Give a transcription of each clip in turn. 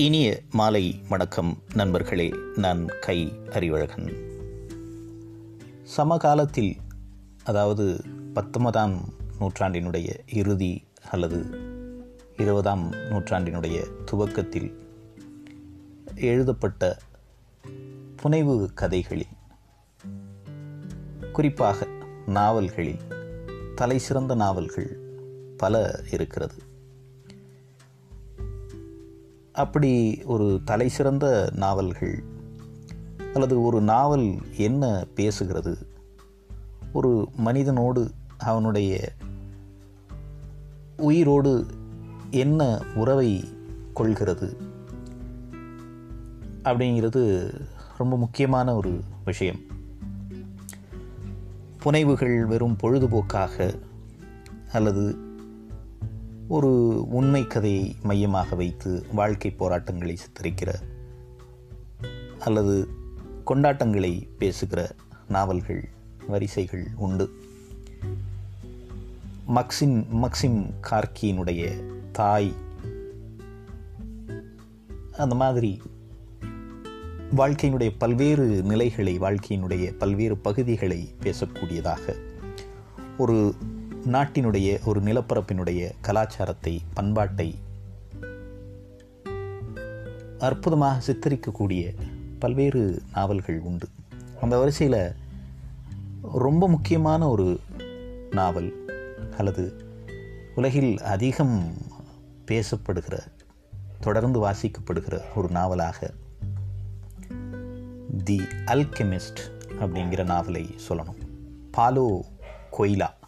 இனிய மாலை வணக்கம் நண்பர்களே நான் கை அறிவழகன் சமகாலத்தில் அதாவது பத்தொன்பதாம் நூற்றாண்டினுடைய இறுதி அல்லது இருபதாம் நூற்றாண்டினுடைய துவக்கத்தில் எழுதப்பட்ட புனைவு கதைகளில் குறிப்பாக நாவல்களில் தலை சிறந்த நாவல்கள் பல இருக்கிறது. அப்படி ஒரு தலை சிறந்த நாவல்கள் அல்லது ஒரு நாவல் என்ன பேசுகிறது? ஒரு மனிதனோடு அவனுடைய உயிரோடு என்ன உறவை கொள்கிறது? அப்படிங்கிறது ரொம்ப முக்கியமான ஒரு விஷயம். புனைவுகள் வெறும் பொழுதுபோக்காக அல்லது ஒரு உண்மை கதையை மையமாக வைத்து வாழ்க்கை போராட்டங்களை சித்தரிக்கிற அல்லது கொண்டாட்டங்களை பேசுகிற நாவல்கள் வரிசைகள் உண்டு. மக்சின் மக்சிம் கார்கியினுடைய தாய். அந்த மாதிரி வாழ்க்கையினுடைய பல்வேறு நிலைகளை வாழ்க்கையினுடைய பல்வேறு பகுதிகளை பேசக்கூடியதாக ஒரு நாட்டினுடைய ஒரு நிலப்பரப்பினுடைய கலாச்சாரத்தை பண்பாட்டை அற்புதமாக சித்தரிக்கக்கூடிய பல்வேறு நாவல்கள் உண்டு. அந்த வரிசையில் ரொம்ப முக்கியமான ஒரு நாவல் அல்லது உலகில் அதிகம் பேசப்படுகிற தொடர்ந்து வாசிக்கப்படுகிற ஒரு நாவலாக தி அல்கெமிஸ்ட் அப்படிங்கிற நாவலை சொல்லணும். பாலோ கொய்லா.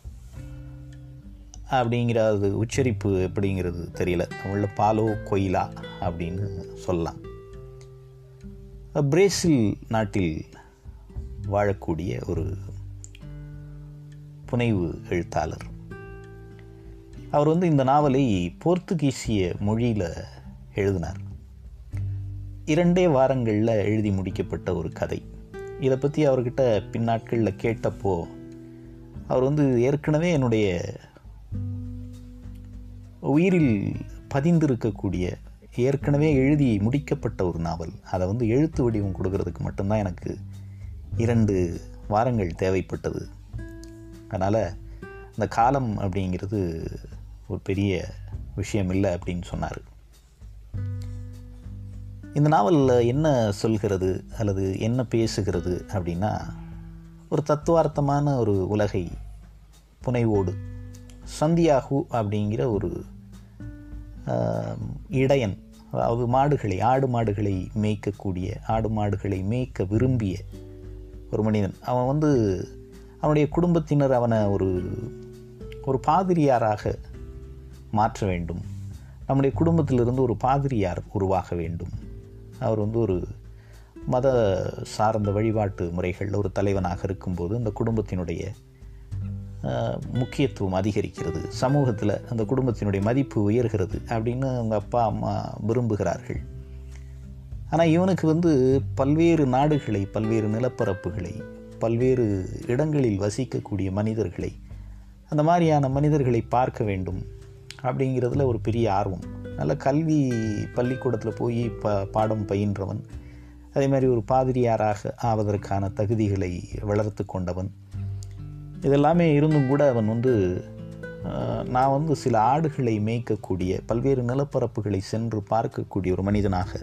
அப்படிங்கிற அது உச்சரிப்பு எப்படிங்கிறது தெரியல. தமிழில் பாலோ கொயிலா அப்படின்னு சொல்லலாம். பிரேசில் நாட்டில் வாழக்கூடிய ஒரு புனைவு எழுத்தாளர். அவர் வந்து இந்த நாவலை போர்த்துகீசிய மொழியில் எழுதினார். இரண்டே வாரங்களில் எழுதி முடிக்கப்பட்ட ஒரு கதை. இதை பற்றி அவர்கிட்ட பின்னாட்களில் கேட்டப்போ அவர் வந்து ஏற்கனவே என்னுடைய உயிரில் பதிந்திருக்கக்கூடிய ஏற்கனவே எழுதி முடிக்கப்பட்ட ஒரு நாவல். அதை வந்து எழுத்து வடிவம் கொடுக்கறதுக்கு மட்டும்தான் எனக்கு இரண்டு வாரங்கள் தேவைப்பட்டது. அதனால் அந்த காலம் அப்படிங்கிறது ஒரு பெரிய விஷயம் இல்லை அப்படின்னு சொன்னார். இந்த நாவலில் என்ன சொல்கிறது அல்லது என்ன பேசுகிறது அப்படின்னா ஒரு தத்துவார்த்தமான ஒரு உலகை புனைவோடு சந்தியாகு அப்படிங்கிற ஒரு இடையன் அதாவது மாடுகளை ஆடு மாடுகளை மேய்க்கக்கூடிய ஆடு மாடுகளை மேய்க்க விரும்பிய ஒரு மனிதன். அவன் வந்து அவனுடைய குடும்பத்தினர் அவனை ஒரு ஒரு பாதிரியாராக மாற்ற வேண்டும். நம்முடைய குடும்பத்திலிருந்து ஒரு பாதிரியார் உருவாக வேண்டும். அவர் வந்து ஒரு மத சார்ந்த வழிபாட்டு முறைகளில் ஒரு தலைவனாக இருக்கும்போது அந்த குடும்பத்தினுடைய முக்கியத்துவம் அதிகரிக்கிறது. சமூகத்தில் அந்த குடும்பத்தினுடைய மதிப்பு உயர்கிறது அப்படின்னு அவங்க அப்பா அம்மா விரும்புகிறார்கள். ஆனால் இவனுக்கு வந்து பல்வேறு நாடுகளை பல்வேறு நிலப்பரப்புகளை பல்வேறு இடங்களில் வசிக்கக்கூடிய மனிதர்களை அந்த மாதிரியான மனிதர்களை பார்க்க வேண்டும் அப்படிங்கிறதுல ஒரு பெரிய ஆர்வம். நல்ல கல்வி பள்ளிக்கூடத்தில் போய் ப பாடம் பயின்றவன் அதே மாதிரி ஒரு பாதிரியாராக ஆவதற்கான தகுதிகளை வளர்த்து கொண்டவன் இதெல்லாமே இருந்தும் கூட அவன் வந்து நான் வந்து சில ஆடுகளை மேய்க்கக்கூடிய பல்வேறு நிலப்பரப்புகளை சென்று பார்க்கக்கூடிய ஒரு மனிதனாக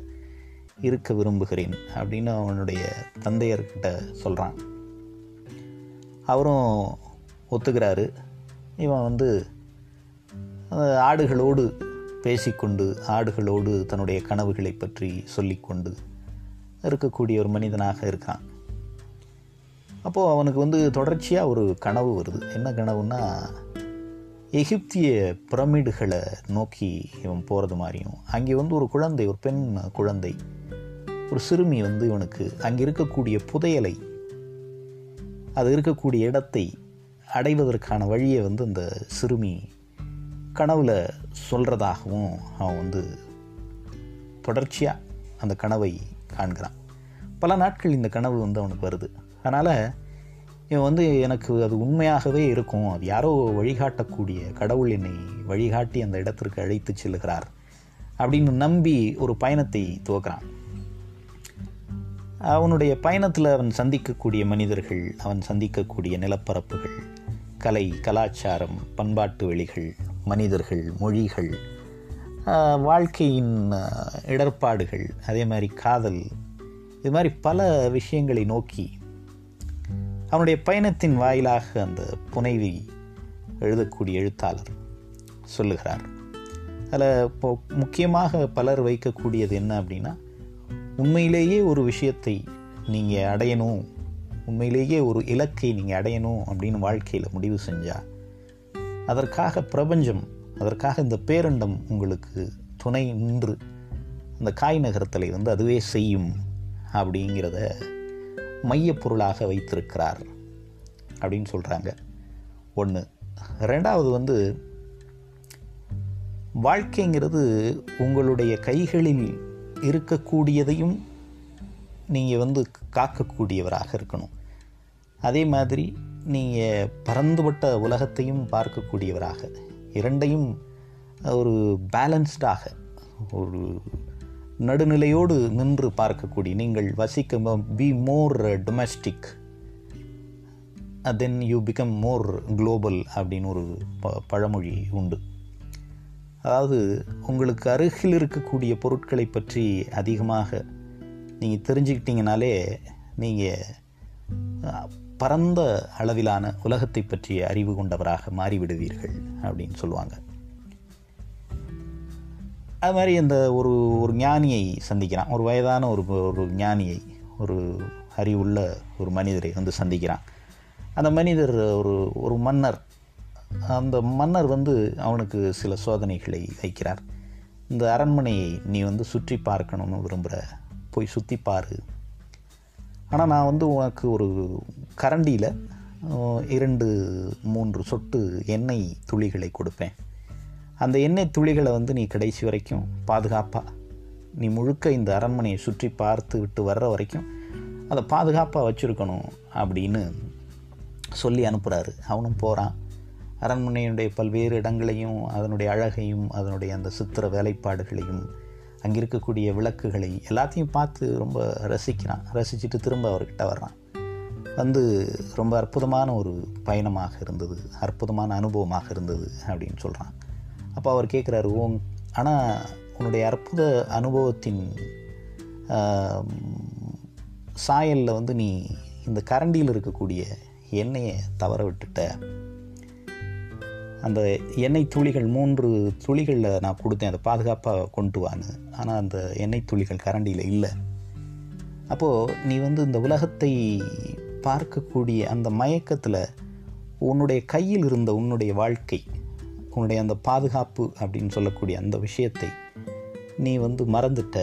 இருக்க விரும்புகிறேன் அப்படின்னு அவனுடைய தந்தையர்கிட்ட சொல்கிறான் அவரும் ஒத்துக்கிறாரு. இவன் வந்து ஆடுகளோடு பேசிக்கொண்டு ஆடுகளோடு தன்னுடைய கனவுகளை பற்றி சொல்லிக்கொண்டு இருக்கக்கூடிய ஒரு மனிதனாக இருக்கான். அப்போது அவனுக்கு வந்து தொடர்ச்சியாக ஒரு கனவு வருது. என்ன கனவுன்னா எகிப்திய பிரமிடுகளை நோக்கி இவன் போகிறது மாதிரியும் அங்கே வந்து ஒரு குழந்தை ஒரு பெண் குழந்தை ஒரு சிறுமி வந்து இவனுக்கு அங்கே இருக்கக்கூடிய புதையலை அது இருக்கக்கூடிய இடத்தை அடைவதற்கான வழியை வந்து அந்த சிறுமி கனவில் சொல்கிறதாகவும் அவன் வந்து தொடர்ச்சியாக அந்த கனவை காண்கிறான். பல நாட்கள் இந்த கனவு வந்து அவனுக்கு வருது. அதனால் இவன் வந்து எனக்கு அது உண்மையாகவே இருக்கும். அது யாரோ வழிகாட்டக்கூடிய கடவுள் என்னை வழிகாட்டி அந்த இடத்திற்கு அழைத்து செல்கிறார் அப்படின்னு நம்பி ஒரு பயணத்தை துவக்கிறான். அவனுடைய பயணத்தில் அவன் சந்திக்கக்கூடிய மனிதர்கள் அவன் சந்திக்கக்கூடிய நிலப்பரப்புகள் கலை கலாச்சாரம் பண்பாட்டு வெளிகள் மனிதர்கள் மொழிகள் வாழ்க்கையின் இடர்பாடுகள் அதே மாதிரி காதல் இது மாதிரி பல விஷயங்களை நோக்கி அவனுடைய பயணத்தின் வாயிலாக அந்த புனைவி எழுதக்கூடிய எழுத்தாளர் சொல்லுகிறார். அதில் இப்போ முக்கியமாக பலர் வைக்கக்கூடியது என்ன அப்படின்னா உண்மையிலேயே ஒரு விஷயத்தை நீங்கள் அடையணும் உண்மையிலேயே ஒரு இலக்கை நீங்கள் அடையணும் அப்படின்னு வாழ்க்கையில் முடிவு செஞ்சால் அதற்காக பிரபஞ்சம் அதற்காக இந்த பேரண்டம் உங்களுக்கு துணை நின்று அந்த காய் நகரத்தில் வந்து அதுவே செய்யும் அப்படிங்கிறத மையப்பொருளாக வைத்திருக்கிறார் அப்படின்னு சொல்கிறாங்க ஒன்று ரெண்டாவது வந்து வாழ்க்கைங்கிறது உங்களுடைய கைகளில் இருக்கக்கூடியதையும் நீங்கள் வந்து காக்கக்கூடியவராக இருக்கணும். அதே மாதிரி நீங்கள் பரந்துபட்ட உலகத்தையும் பார்க்கக்கூடியவராக இரண்டையும் ஒரு பேலன்ஸ்டாக ஒரு நடுநிலையோடு நின்று பார்க்கக்கூடிய நீங்கள் வசிக்க be more domestic then you become more global அப்படின்னு ஒரு ப பழமொழி உண்டு. அதாவது உங்களுக்கு அருகில் இருக்கக்கூடிய பொருட்களை பற்றி அதிகமாக நீங்கள் தெரிஞ்சுக்கிட்டீங்கனாலே நீங்கள் பரந்த அளவிலான உலகத்தை பற்றிய அறிவு கொண்டவராக மாறிவிடுவீர்கள் அப்படின்னு சொல்லுவாங்க. அது மாதிரி அந்த ஒரு ஒரு ஞானியை சந்திக்கிறான். ஒரு வயதான ஒரு ஒரு ஞானியை ஒரு அறிவுள்ள ஒரு மனிதரை வந்து சந்திக்கிறான். அந்த மனிதர் ஒரு ஒரு மன்னர். அந்த மன்னர் வந்து அவனுக்கு சில சோதனைகளை வைக்கிறார். இந்த அரண்மனையை நீ வந்து சுற்றி பார்க்கணும்னு விரும்புகிற போய் சுற்றி பாரு. ஆனால் நான் வந்து உனக்கு ஒரு கரண்டியில் இரண்டு மூன்று சொட்டு எண்ணெய் துளிகளை கொடுப்பேன். அந்த எண்ணெய் துளிகளை வந்து நீ கடைசி வரைக்கும் பாதுகாப்பாக நீ முழுக்க இந்த அரண்மனையை சுற்றி பார்த்து விட்டு வர்ற வரைக்கும் அதை பாதுகாப்பாக வச்சுருக்கணும் அப்படின்னு சொல்லி அனுப்புகிறாரு அவனும் போகிறான் அரண்மனையுடைய பல்வேறு இடங்களையும் அதனுடைய அழகையும் அதனுடைய அந்த சித்திர வேலைப்பாடுகளையும் அங்கே இருக்கக்கூடிய விளக்குகளை எல்லாத்தையும் பார்த்து ரொம்ப ரசிக்கிறான். ரசிச்சுட்டு திரும்ப அவர்கிட்ட வர்றான். வந்து ரொம்ப அற்புதமான ஒரு பயணமாக இருந்தது அற்புதமான அனுபவமாக இருந்தது அப்படின்னு சொல்கிறான் அப்போ அவர் கேட்குறாரு ஓங் ஆனால் உன்னுடைய அற்புத அனுபவத்தின் சாயலில் வந்து நீ இந்த கரண்டியில் இருக்கக்கூடிய எண்ணெயை தவற விட்டுட்ட. அந்த எண்ணெய் துளிகள் மூன்று துளிகளில் நான் கொடுத்தேன். அதை பாதுகாப்பாக கொண்டு வான்னு. ஆனால் அந்த எண்ணெய் துளிகள் கரண்டியில் இல்லை. அப்போது நீ வந்து இந்த உலகத்தை பார்க்கக்கூடிய அந்த மயக்கத்தில் உன்னுடைய கையில் இருந்த உன்னுடைய வாழ்க்கை உன்னுடைய அந்த பாதுகாப்பு அப்படின்னு சொல்லக்கூடிய அந்த விஷயத்தை நீ வந்து மறந்துட்ட.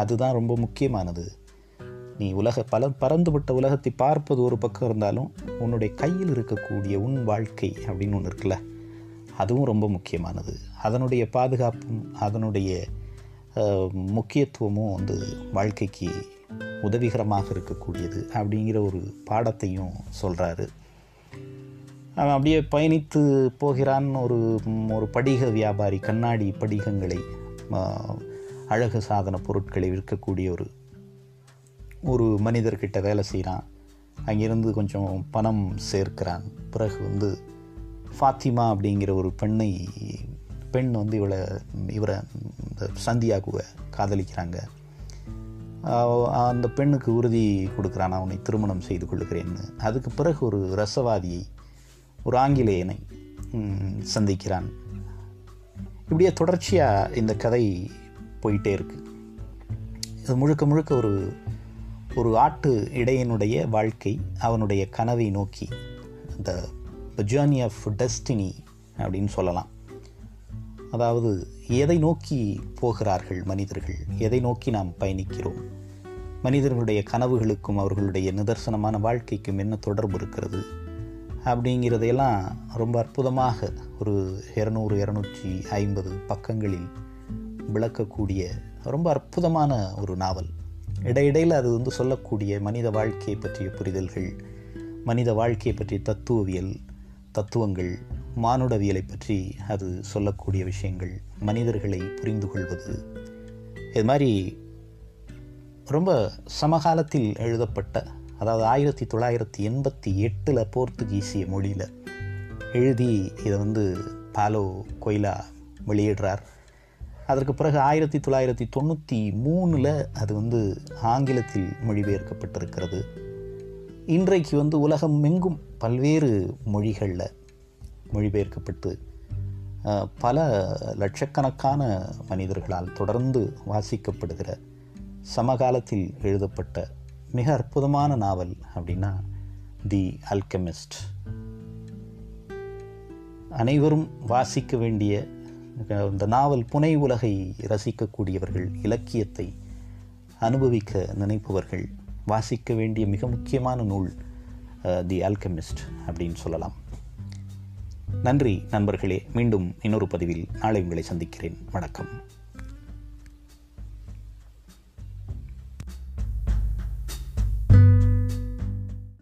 அதுதான் ரொம்ப முக்கியமானது. நீ உலக பல பறந்துவிட்ட உலகத்தை பார்ப்பது ஒரு பக்கம் இருந்தாலும் உன்னுடைய கையில் இருக்கக்கூடிய உன் வாழ்க்கை அப்படின்னு ஒன்று இருக்குல்ல அதுவும் ரொம்ப முக்கியமானது. அதனுடைய பாதுகாப்பும் அதனுடைய முக்கியத்துவமும் வந்து வாழ்க்கைக்கு உதவிகரமாக இருக்கக்கூடியது அப்படிங்கிற ஒரு பாடத்தையும் சொல்கிறாரு அவன் அப்படியே பயணித்து போகிறான் ஒரு ஒரு படிக வியாபாரி கண்ணாடி படிகங்களை அழகு சாதன பொருட்களை விற்கக்கூடிய ஒரு ஒரு மனிதர்கிட்ட வேலை செய்கிறான் அங்கேருந்து கொஞ்சம் பணம் சேர்க்கிறான். பிறகு வந்து ஃபாத்திமா அப்படிங்கிற ஒரு பெண்ணை பெண் வந்து இவளை இவரை இந்த சந்தியாகுவை காதலிக்கிறாங்க. அந்த பெண்ணுக்கு உறுதி கொடுக்குறான். அவனை திருமணம் செய்து கொள்ளுகிறேன்னு அதுக்கு பிறகு ஒரு ரசவாதியை ஒரு ஆங்கிலேயனை சந்திக்கிறான். இப்படியே தொடர்ச்சியாக இந்த கதை போயிட்டே இருக்குது இது முழுக்க முழுக்க ஒரு ஒரு ஆட்டு இடையனுடைய வாழ்க்கை அவனுடைய கனவை நோக்கி. த ஜேர்னி ஆஃப் டெஸ்டினி அப்படின்னு சொல்லலாம். அதாவது எதை நோக்கி போகிறார்கள் மனிதர்கள்? எதை நோக்கி நாம் பயணிக்கிறோம்? மனிதர்களுடைய கனவுகளுக்கும் அவர்களுடைய நிதர்சனமான வாழ்க்கைக்கும் என்ன தொடர்பு இருக்கிறது? அப்படிங்கிறதையெல்லாம் ரொம்ப அற்புதமாக ஒரு இரநூறு இரநூற்றி ஐம்பது பக்கங்களில் விளக்கக்கூடிய ரொம்ப அற்புதமான ஒரு நாவல். இடையிடையில் அது வந்து சொல்லக்கூடிய மனித வாழ்க்கையை பற்றிய புரிதல்கள் மனித வாழ்க்கையை பற்றிய தத்துவவியல் தத்துவங்கள் மானுடவியலை பற்றி அது சொல்லக்கூடிய விஷயங்கள் மனிதர்களை புரிந்து கொள்வது இது மாதிரி ரொம்ப சமகாலத்தில் எழுதப்பட்ட அதாவது ஆயிரத்தி தொள்ளாயிரத்தி எண்பத்தி எட்டில் போர்த்துகீசிய மொழியில் எழுதி இதை வந்து பாலோ கொய்லா வெளியிடுறார். அதற்கு பிறகு ஆயிரத்தி தொள்ளாயிரத்தி தொண்ணூற்றி மூணில் அது வந்து ஆங்கிலத்தில் மொழிபெயர்க்கப்பட்டிருக்கிறது. இன்றைக்கு வந்து உலகம் எங்கும் பல்வேறு மொழிகளில் மொழிபெயர்க்கப்பட்டு பல லட்சக்கணக்கான மனிதர்களால் தொடர்ந்து வாசிக்கப்படுகிற சமகாலத்தில் எழுதப்பட்ட மிக அற்புதமான நாவல் அப்படின்னா தி அல்கெமிஸ்ட். அனைவரும் வாசிக்க வேண்டிய இந்த நாவல் புனை உலகை ரசிக்கக்கூடியவர்கள் இலக்கியத்தை அனுபவிக்க நினைப்பவர்கள் வாசிக்க வேண்டிய மிக முக்கியமான நூல் தி அல்கெமிஸ்ட் அப்படின்னு சொல்லலாம். நன்றி நண்பர்களே. மீண்டும் இன்னொரு பதிவில் நாளை உங்களை சந்திக்கிறேன். வணக்கம்.